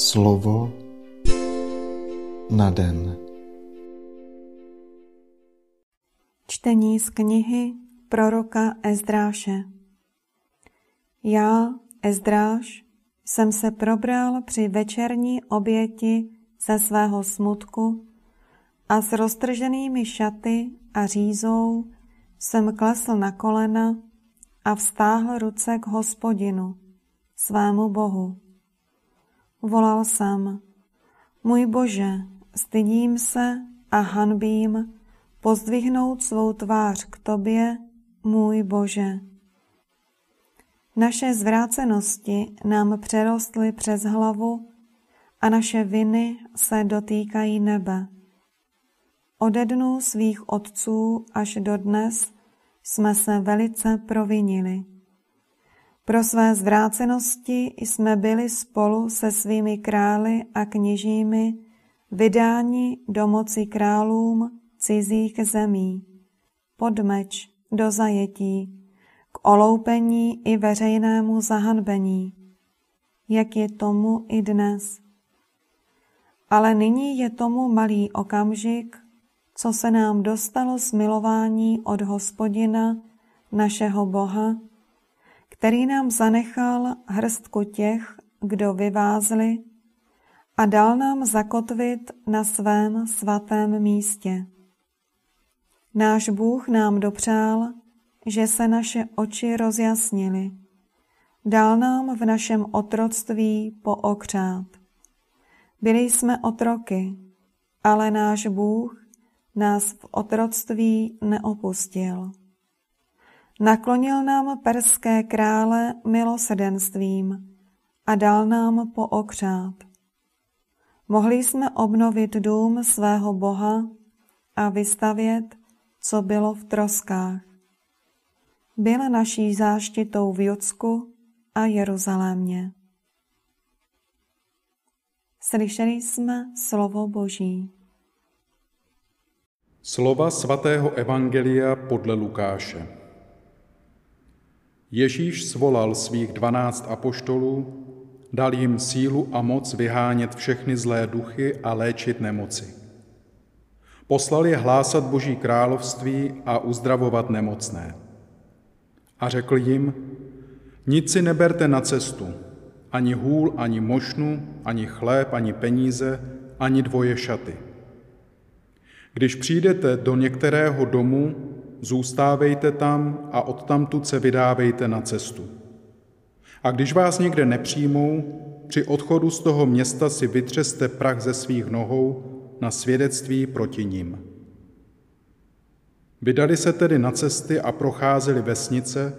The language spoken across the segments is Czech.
Slovo na den. Čtení z knihy proroka Ezdráše. Já, Ezdráš, jsem se probral při večerní oběti ze svého smutku a s roztrženými šaty a řízou jsem klesl na kolena a vstáhl ruce k hospodinu, svému bohu. Volal jsem, můj bože, stydím se a hanbím pozdvihnout svou tvář k tobě, můj bože. Naše zvrácenosti nám přerostly přes hlavu a naše viny se dotýkají nebe. Ode dnů svých otců až do dnes jsme se velice provinili. Pro své zvrácenosti jsme byli spolu se svými králi a kněžími vydáni do moci králům cizích zemí, pod meč, do zajetí, k oloupení i veřejnému zahanbení, jak je tomu i dnes. Ale nyní je tomu malý okamžik, co se nám dostalo z milování od hospodina, našeho Boha, který nám zanechal hrstku těch, kdo vyvázli a dal nám zakotvit na svém svatém místě. Náš Bůh nám dopřál, že se naše oči rozjasnily. Dal nám v našem otroctví pookřát. Byli jsme otroky, ale náš Bůh nás v otroctví neopustil. Naklonil nám perské krále milosedenstvím a dal nám pookřát. Mohli jsme obnovit dům svého Boha a vystavět, co bylo v troskách. Byl naší záštitou v Judsku a Jeruzalémě. Slyšeli jsme slovo Boží. Slova svatého Evangelia podle Lukáše. Ježíš svolal svých dvanáct apoštolů, dal jim sílu a moc vyhánět všechny zlé duchy a léčit nemoci. Poslal je hlásat Boží království a uzdravovat nemocné. A řekl jim, nic si neberte na cestu, ani hůl, ani mošnu, ani chléb, ani peníze, ani dvoje šaty – když přijdete do některého domu, zůstávejte tam a odtamtud se vydávejte na cestu. A když vás někde nepřijmou, při odchodu z toho města si vytřeste prach ze svých nohou na svědectví proti ním. Vydali se tedy na cesty a procházeli vesnice,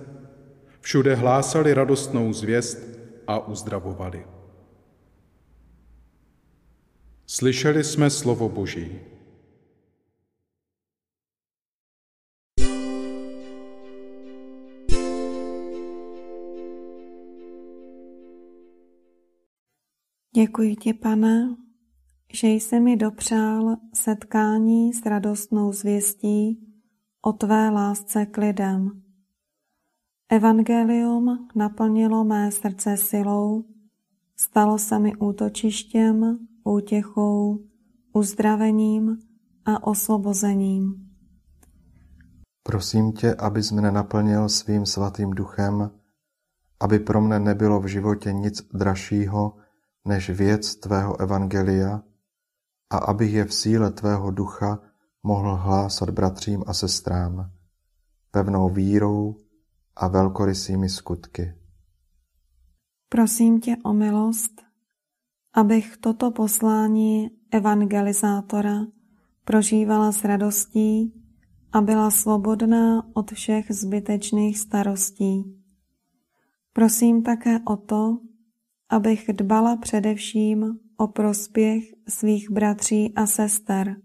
všude hlásali radostnou zvěst a uzdravovali. Slyšeli jsme slovo Boží. Děkuji ti, pane, že jsi mi dopřál setkání s radostnou zvěstí o tvé lásce k lidem. Evangelium naplnilo mé srdce silou, stalo se mi útočištěm, útěchou, uzdravením a osvobozením. Prosím tě, abys mne naplnil svým svatým duchem, aby pro mne nebylo v životě nic dražšího, než věc tvého evangelia a abych je v síle tvého ducha mohl hlásat bratřím a sestrám, pevnou vírou a velkorysými skutky. Prosím tě o milost, abych toto poslání evangelizátora prožívala s radostí a byla svobodná od všech zbytečných starostí. Prosím také o to, abych dbala především o prospěch svých bratří a sester,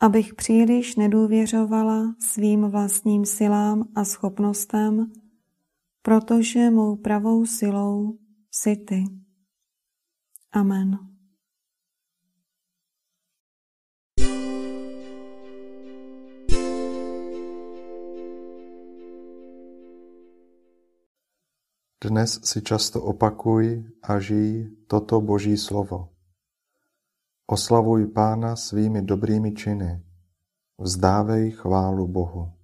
abych příliš nedůvěřovala svým vlastním silám a schopnostem, protože mou pravou silou jsi ty. Amen. Dnes si často opakuj a žij toto Boží slovo. Oslavuj Pána svými dobrými činy. Vzdávej chválu Bohu.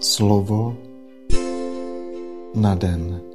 Slovo na den.